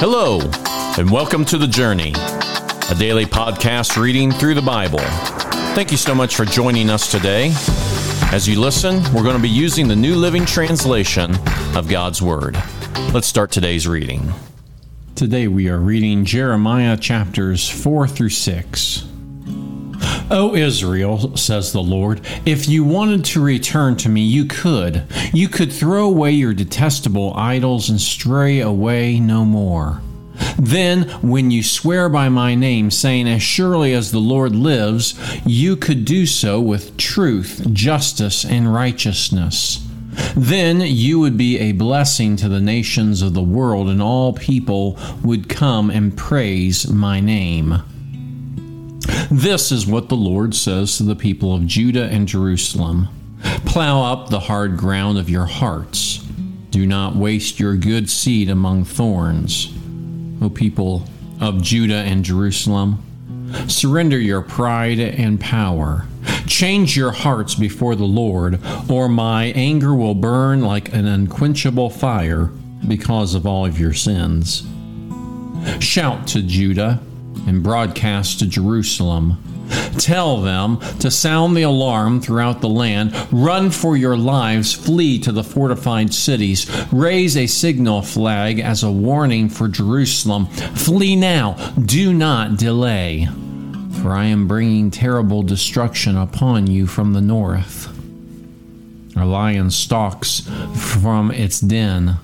Hello, and welcome to The Journey, a daily podcast reading through the Bible. Thank you so much for joining us today. As you listen, we're going to be using the New Living Translation of God's Word. Let's start today's reading. Today we are reading Jeremiah chapters 4 through 6. O Israel, says the Lord, if you wanted to return to me, you could. You could throw away your detestable idols and stray away no more. Then, when you swear by my name, saying, As surely as the Lord lives, you could do so with truth, justice, and righteousness. Then you would be a blessing to the nations of the world, and all people would come and praise my name. This is what the Lord says to the people of Judah and Jerusalem Plow up the hard ground of your hearts. Do not waste your good seed among thorns. O people of Judah and Jerusalem, surrender your pride and power. Change your hearts before the Lord, or my anger will burn like an unquenchable fire because of all of your sins. Shout to Judah and broadcast to Jerusalem. Tell them to sound the alarm throughout the land. Run for your lives. Flee to the fortified cities. Raise a signal flag as a warning for Jerusalem. Flee now. Do not delay. For I am bringing terrible destruction upon you from the north. A lion stalks from its den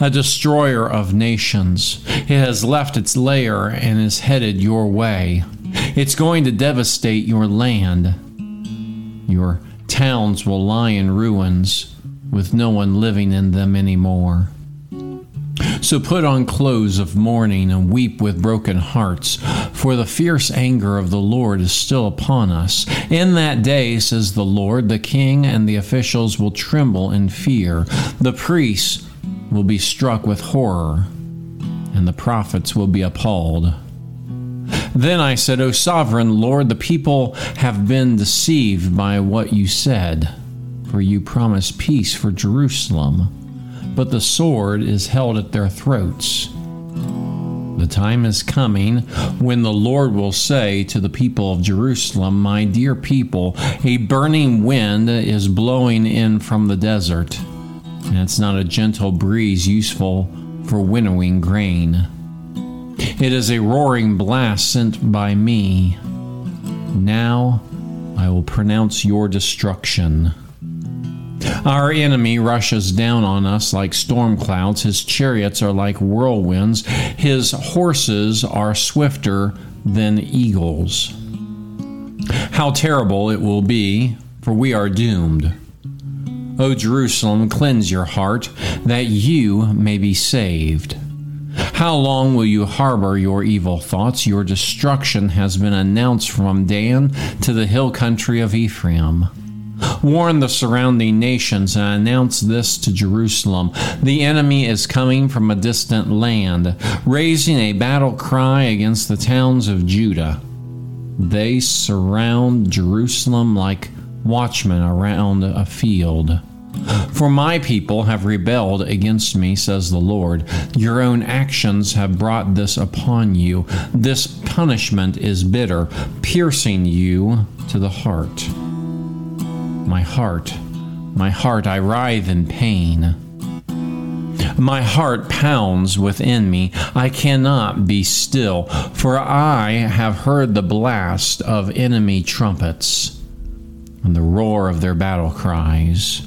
a destroyer of nations. It has left its lair and is headed your way. It's going to devastate your land. Your towns will lie in ruins with no one living in them anymore. So put on clothes of mourning and weep with broken hearts, for the fierce anger of the Lord is still upon us. In that day, says the Lord, the king and the officials will tremble in fear. The priests will be struck with horror, and the prophets will be appalled. Then I said, O sovereign Lord, the people have been deceived by what you said, for you promised peace for Jerusalem, but the sword is held at their throats. The time is coming when the Lord will say to the people of Jerusalem, My dear people, a burning wind is blowing in from the desert and it's not a gentle breeze useful for winnowing grain. It is a roaring blast sent by me. Now I will pronounce your destruction. Our enemy rushes down on us like storm clouds. His chariots are like whirlwinds. His horses are swifter than eagles. How terrible it will be, for we are doomed. O Jerusalem, cleanse your heart, that you may be saved. How long will you harbor your evil thoughts? Your destruction has been announced from Dan to the hill country of Ephraim. Warn the surrounding nations and announce this to Jerusalem. The enemy is coming from a distant land, raising a battle cry against the towns of Judah. They surround Jerusalem like watchmen around a field. For my people have rebelled against me, says the Lord. Your own actions have brought this upon you. This punishment is bitter, piercing you to the heart. My heart, my heart, I writhe in pain. My heart pounds within me. I cannot be still, for I have heard the blast of enemy trumpets and the roar of their battle cries.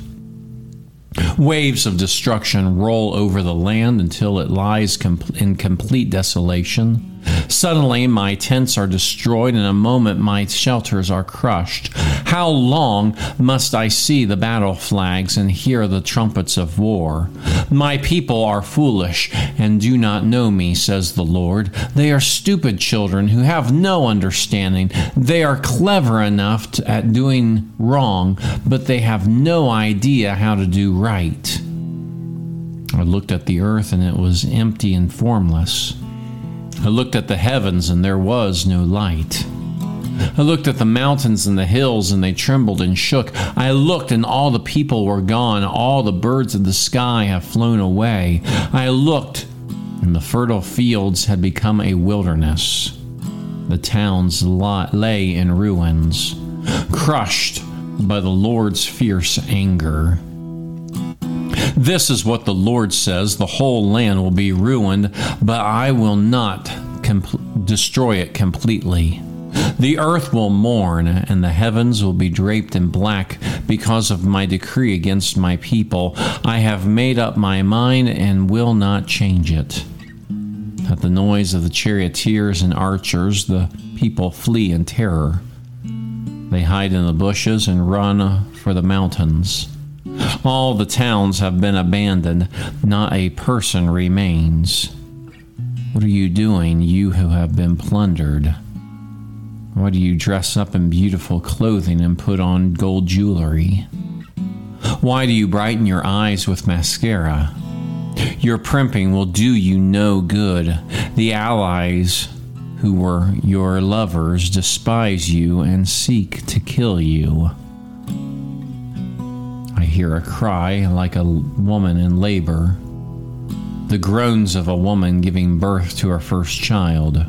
Waves of destruction roll over the land until it lies com- in complete desolation. Suddenly, my tents are destroyed. In a moment, my shelters are crushed. How long must I see the battle flags and hear the trumpets of war? My people are foolish and do not know me, says the Lord. They are stupid children who have no understanding. They are clever enough to, at doing wrong, but they have no idea how to do right. I looked at the earth and it was empty and formless. I looked at the heavens, and there was no light. I looked at the mountains and the hills, and they trembled and shook. I looked, and all the people were gone. All the birds of the sky have flown away. I looked, and the fertile fields had become a wilderness. The towns lay in ruins, crushed by the Lord's fierce anger. This is what the Lord says the whole land will be ruined, but I will not destroy it completely. The earth will mourn, and the heavens will be draped in black because of my decree against my people. I have made up my mind and will not change it. At the noise of the charioteers and archers, the people flee in terror. They hide in the bushes and run for the mountains. All the towns have been abandoned, not a person remains. What are you doing, you who have been plundered? Why do you dress up in beautiful clothing and put on gold jewelry? Why do you brighten your eyes with mascara? Your primping will do you no good. The allies who were your lovers despise you and seek to kill you. Hear a cry like a woman in labor, the groans of a woman giving birth to her first child.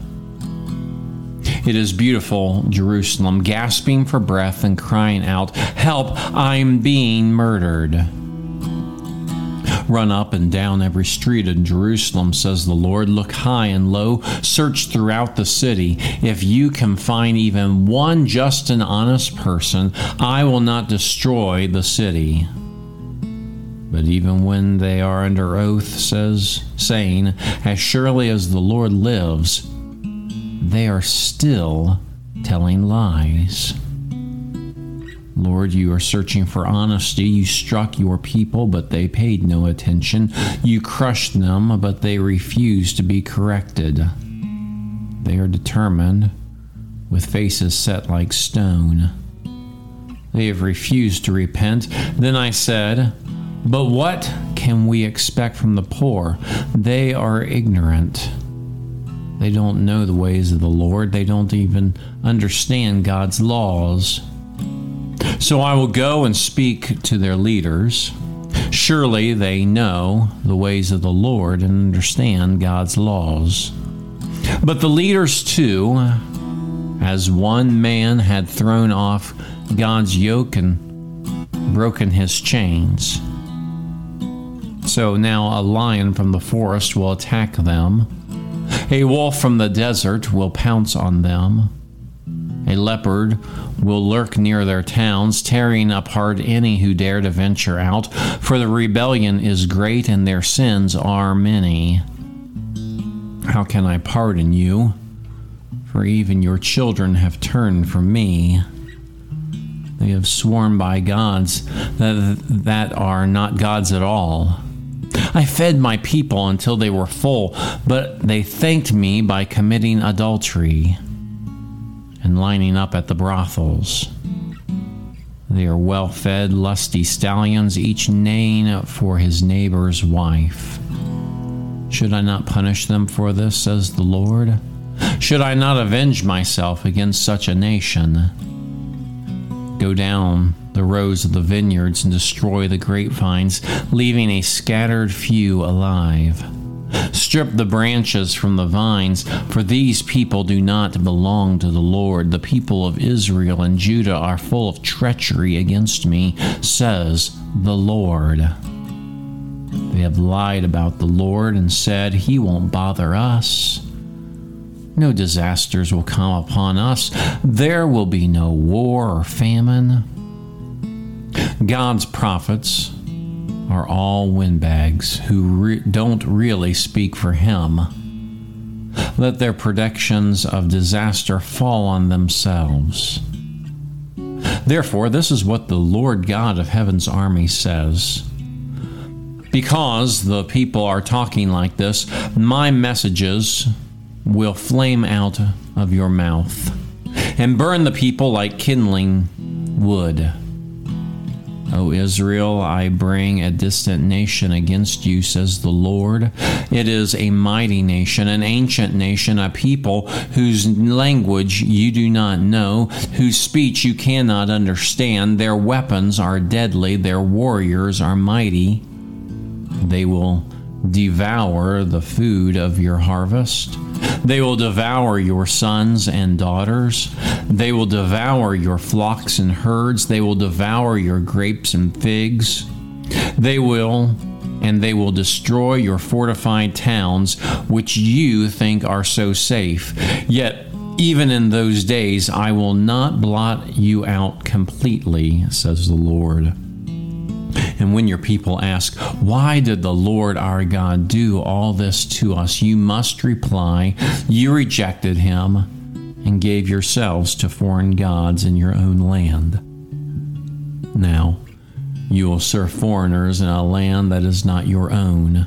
It is beautiful Jerusalem, gasping for breath and crying out, Help, I'm being murdered. Run up and down every street in Jerusalem, says the Lord. Look high and low, search throughout the city. If you can find even one just and honest person, I will not destroy the city. But even when they are under oath, says, saying, As surely as the Lord lives, they are still telling lies. Lord, you are searching for honesty. You struck your people, but they paid no attention. You crushed them, but they refused to be corrected. They are determined, with faces set like stone. They have refused to repent. Then I said, But what can we expect from the poor? They are ignorant. They don't know the ways of the Lord. They don't even understand God's laws. So I will go and speak to their leaders. Surely they know the ways of the Lord and understand God's laws. But the leaders, too, as one man had thrown off God's yoke and broken his chains. So now a lion from the forest will attack them a wolf from the desert will pounce on them. A leopard will lurk near their towns, tearing apart any who dare to venture out, for the rebellion is great and their sins are many. How can I pardon you? For even your children have turned from me. They have sworn by gods that, that are not gods at all. I fed my people until they were full, but they thanked me by committing adultery and lining up at the brothels. They are well fed, lusty stallions, each neighing for his neighbor's wife. Should I not punish them for this, says the Lord? Should I not avenge myself against such a nation? Go down the rows of the vineyards and destroy the grapevines, leaving a scattered few alive. Strip the branches from the vines, for these people do not belong to the Lord. The people of Israel and Judah are full of treachery against me, says the Lord. They have lied about the Lord and said, He won't bother us. No disasters will come upon us. There will be no war or famine. God's prophets are all windbags who re- don't really speak for Him. Let their predictions of disaster fall on themselves. Therefore, this is what the Lord God of heaven's army says. Because the people are talking like this, my messages will flame out of your mouth and burn the people like kindling wood. O Israel, I bring a distant nation against you, says the Lord. It is a mighty nation, an ancient nation, a people whose language you do not know, whose speech you cannot understand. Their weapons are deadly, their warriors are mighty. They will devour the food of your harvest. They will devour your sons and daughters. They will devour your flocks and herds. They will devour your grapes and figs. They will, and they will destroy your fortified towns, which you think are so safe. Yet, even in those days, I will not blot you out completely, says the Lord. And when your people ask, Why did the Lord our God do all this to us? you must reply, You rejected him and gave yourselves to foreign gods in your own land. Now, you will serve foreigners in a land that is not your own.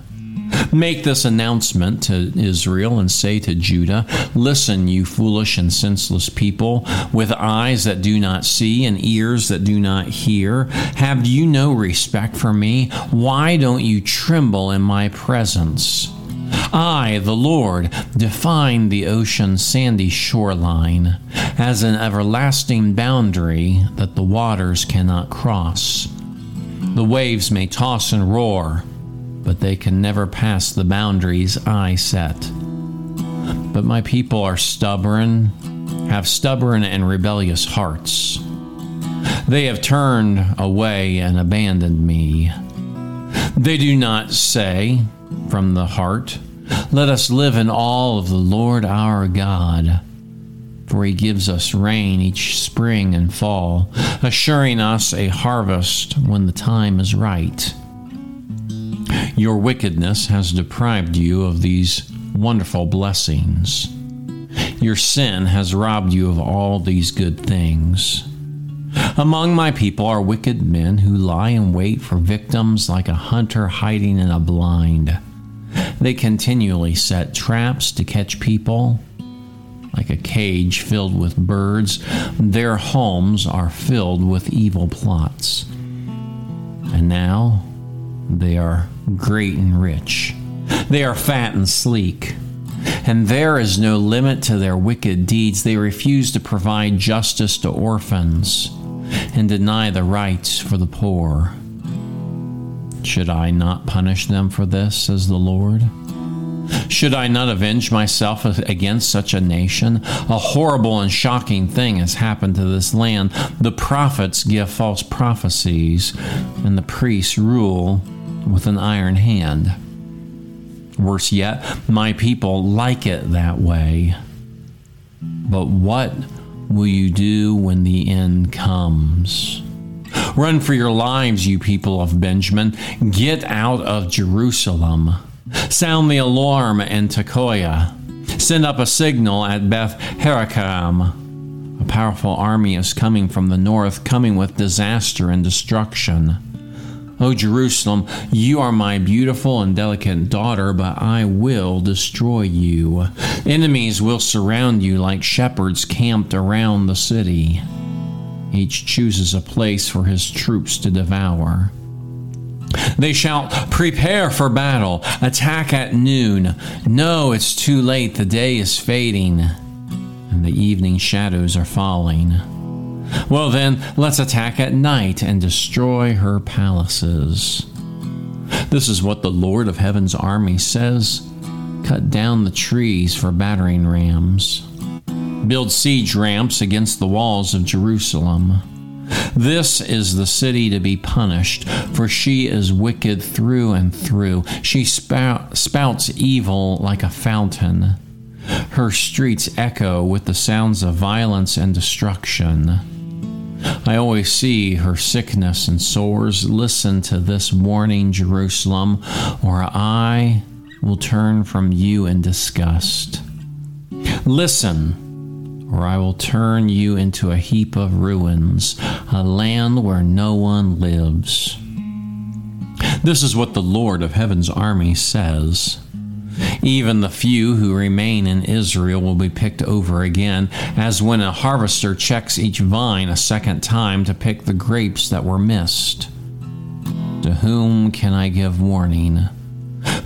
Make this announcement to Israel and say to Judah Listen, you foolish and senseless people, with eyes that do not see and ears that do not hear. Have you no respect for me? Why don't you tremble in my presence? I, the Lord, define the ocean's sandy shoreline as an everlasting boundary that the waters cannot cross. The waves may toss and roar but they can never pass the boundaries I set. But my people are stubborn, have stubborn and rebellious hearts. They have turned away and abandoned me. They do not say from the heart, Let us live in all of the Lord our God. For he gives us rain each spring and fall, assuring us a harvest when the time is right. Your wickedness has deprived you of these wonderful blessings. Your sin has robbed you of all these good things. Among my people are wicked men who lie in wait for victims like a hunter hiding in a blind. They continually set traps to catch people. Like a cage filled with birds, their homes are filled with evil plots. And now they are great and rich. They are fat and sleek. And there is no limit to their wicked deeds. They refuse to provide justice to orphans and deny the rights for the poor. Should I not punish them for this, says the Lord? Should I not avenge myself against such a nation? A horrible and shocking thing has happened to this land. The prophets give false prophecies, and the priests rule with an iron hand. Worse yet, my people like it that way. But what will you do when the end comes? Run for your lives, you people of Benjamin. Get out of Jerusalem. Sound the alarm in Tekoa. Send up a signal at Beth Hakerem. A powerful army is coming from the north, coming with disaster and destruction. O Jerusalem, you are my beautiful and delicate daughter, but I will destroy you. Enemies will surround you like shepherds camped around the city. Each chooses a place for his troops to devour. They shout, Prepare for battle, attack at noon. No, it's too late, the day is fading, and the evening shadows are falling. Well, then, let's attack at night and destroy her palaces. This is what the Lord of Heaven's army says cut down the trees for battering rams, build siege ramps against the walls of Jerusalem. This is the city to be punished, for she is wicked through and through. She spout, spouts evil like a fountain. Her streets echo with the sounds of violence and destruction. I always see her sickness and sores. Listen to this warning, Jerusalem, or I will turn from you in disgust. Listen, or I will turn you into a heap of ruins, a land where no one lives. This is what the Lord of Heaven's army says. Even the few who remain in Israel will be picked over again, as when a harvester checks each vine a second time to pick the grapes that were missed. To whom can I give warning?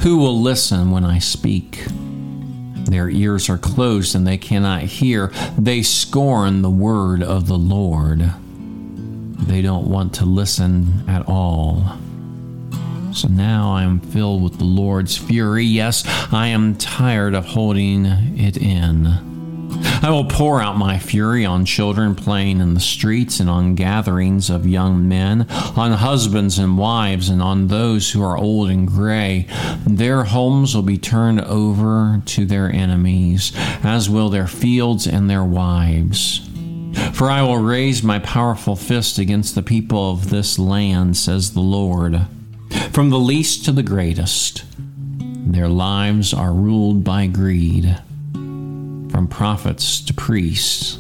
Who will listen when I speak? Their ears are closed and they cannot hear. They scorn the word of the Lord. They don't want to listen at all. So now I am filled with the Lord's fury. Yes, I am tired of holding it in. I will pour out my fury on children playing in the streets and on gatherings of young men, on husbands and wives, and on those who are old and gray. Their homes will be turned over to their enemies, as will their fields and their wives. For I will raise my powerful fist against the people of this land, says the Lord. From the least to the greatest, their lives are ruled by greed from prophets to priests.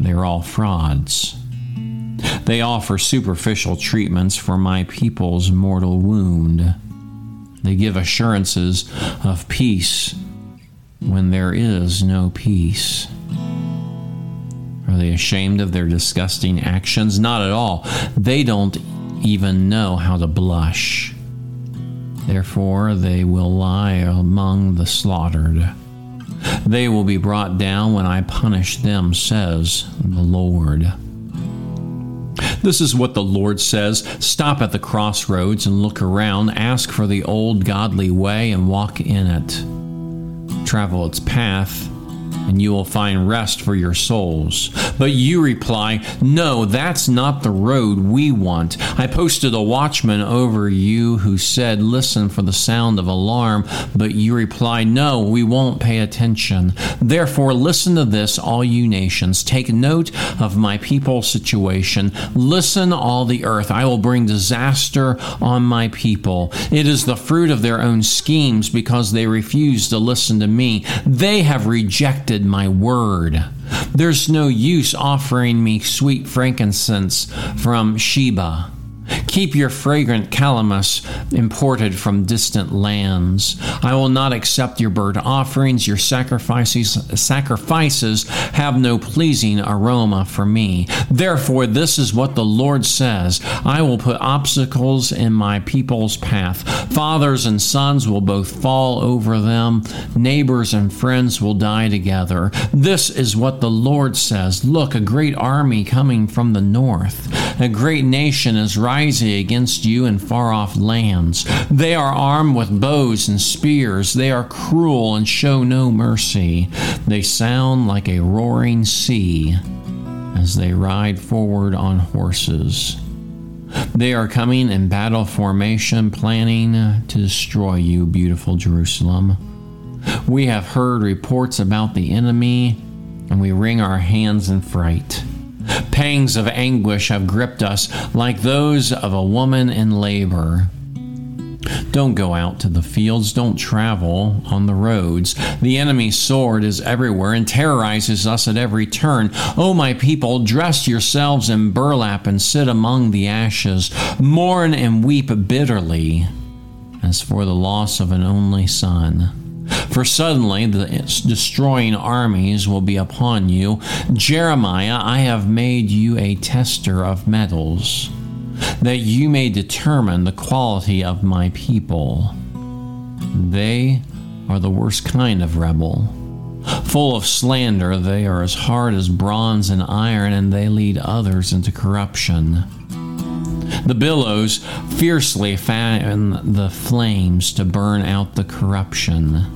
They're all frauds. They offer superficial treatments for my people's mortal wound. They give assurances of peace when there is no peace. Are they ashamed of their disgusting actions? Not at all. They don't even know how to blush. Therefore, they will lie among the slaughtered. They will be brought down when I punish them, says the Lord. This is what the Lord says Stop at the crossroads and look around, ask for the old godly way and walk in it. Travel its path and you will find rest for your souls. But you reply, No, that's not the road we want. I posted a watchman over you who said, Listen for the sound of alarm. But you reply, No, we won't pay attention. Therefore, listen to this, all you nations. Take note of my people's situation. Listen, all the earth. I will bring disaster on my people. It is the fruit of their own schemes because they refuse to listen to me. They have rejected my word. There's no use offering me sweet frankincense from Sheba Keep your fragrant calamus imported from distant lands. I will not accept your burnt offerings. Your sacrifices, sacrifices have no pleasing aroma for me. Therefore, this is what the Lord says I will put obstacles in my people's path. Fathers and sons will both fall over them, neighbors and friends will die together. This is what the Lord says Look, a great army coming from the north. A great nation is rising against you in far off lands. They are armed with bows and spears. They are cruel and show no mercy. They sound like a roaring sea as they ride forward on horses. They are coming in battle formation, planning to destroy you, beautiful Jerusalem. We have heard reports about the enemy, and we wring our hands in fright. Pangs of anguish have gripped us like those of a woman in labor. Don't go out to the fields. Don't travel on the roads. The enemy's sword is everywhere and terrorizes us at every turn. O oh, my people, dress yourselves in burlap and sit among the ashes. Mourn and weep bitterly as for the loss of an only son. For suddenly the destroying armies will be upon you. Jeremiah, I have made you a tester of metals, that you may determine the quality of my people. They are the worst kind of rebel. Full of slander, they are as hard as bronze and iron, and they lead others into corruption. The billows fiercely fan the flames to burn out the corruption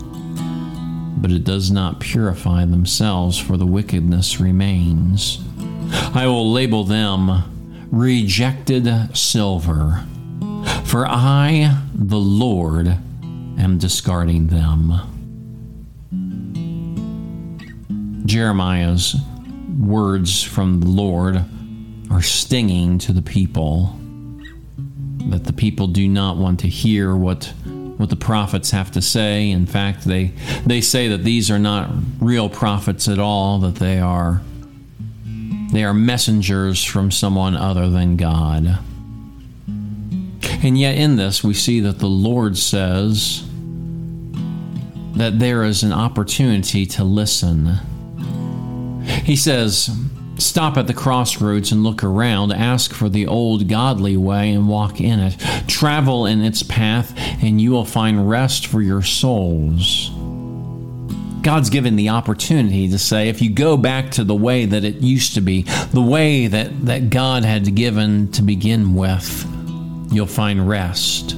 but it does not purify themselves, for the wickedness remains. I will label them rejected silver, for I, the Lord, am discarding them. Jeremiah's words from the Lord are stinging to the people, that the people do not want to hear what what the prophets have to say. In fact, they they say that these are not real prophets at all, that they are they are messengers from someone other than God. And yet in this we see that the Lord says that there is an opportunity to listen. He says, Stop at the crossroads and look around. Ask for the old godly way and walk in it. Travel in its path, and you will find rest for your souls. God's given the opportunity to say, if you go back to the way that it used to be, the way that, that God had given to begin with, you'll find rest.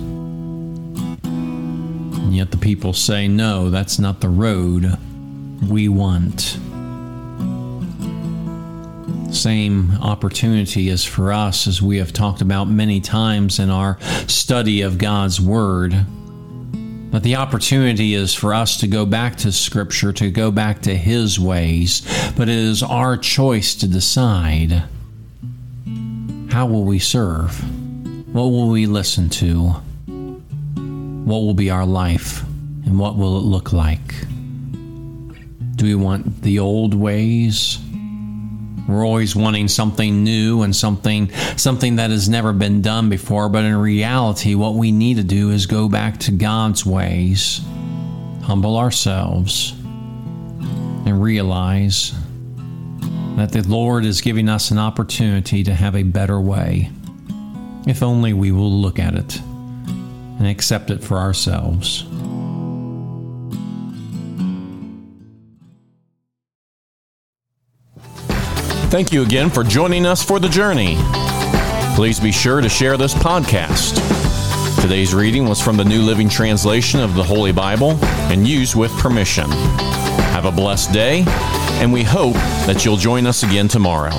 And yet the people say, no, that's not the road we want. Same opportunity is for us, as we have talked about many times in our study of God's Word. But the opportunity is for us to go back to Scripture, to go back to His ways. But it is our choice to decide how will we serve? What will we listen to? What will be our life? And what will it look like? Do we want the old ways? We're always wanting something new and something something that has never been done before, but in reality what we need to do is go back to God's ways, humble ourselves, and realize that the Lord is giving us an opportunity to have a better way. If only we will look at it and accept it for ourselves. Thank you again for joining us for the journey. Please be sure to share this podcast. Today's reading was from the New Living Translation of the Holy Bible and used with permission. Have a blessed day, and we hope that you'll join us again tomorrow.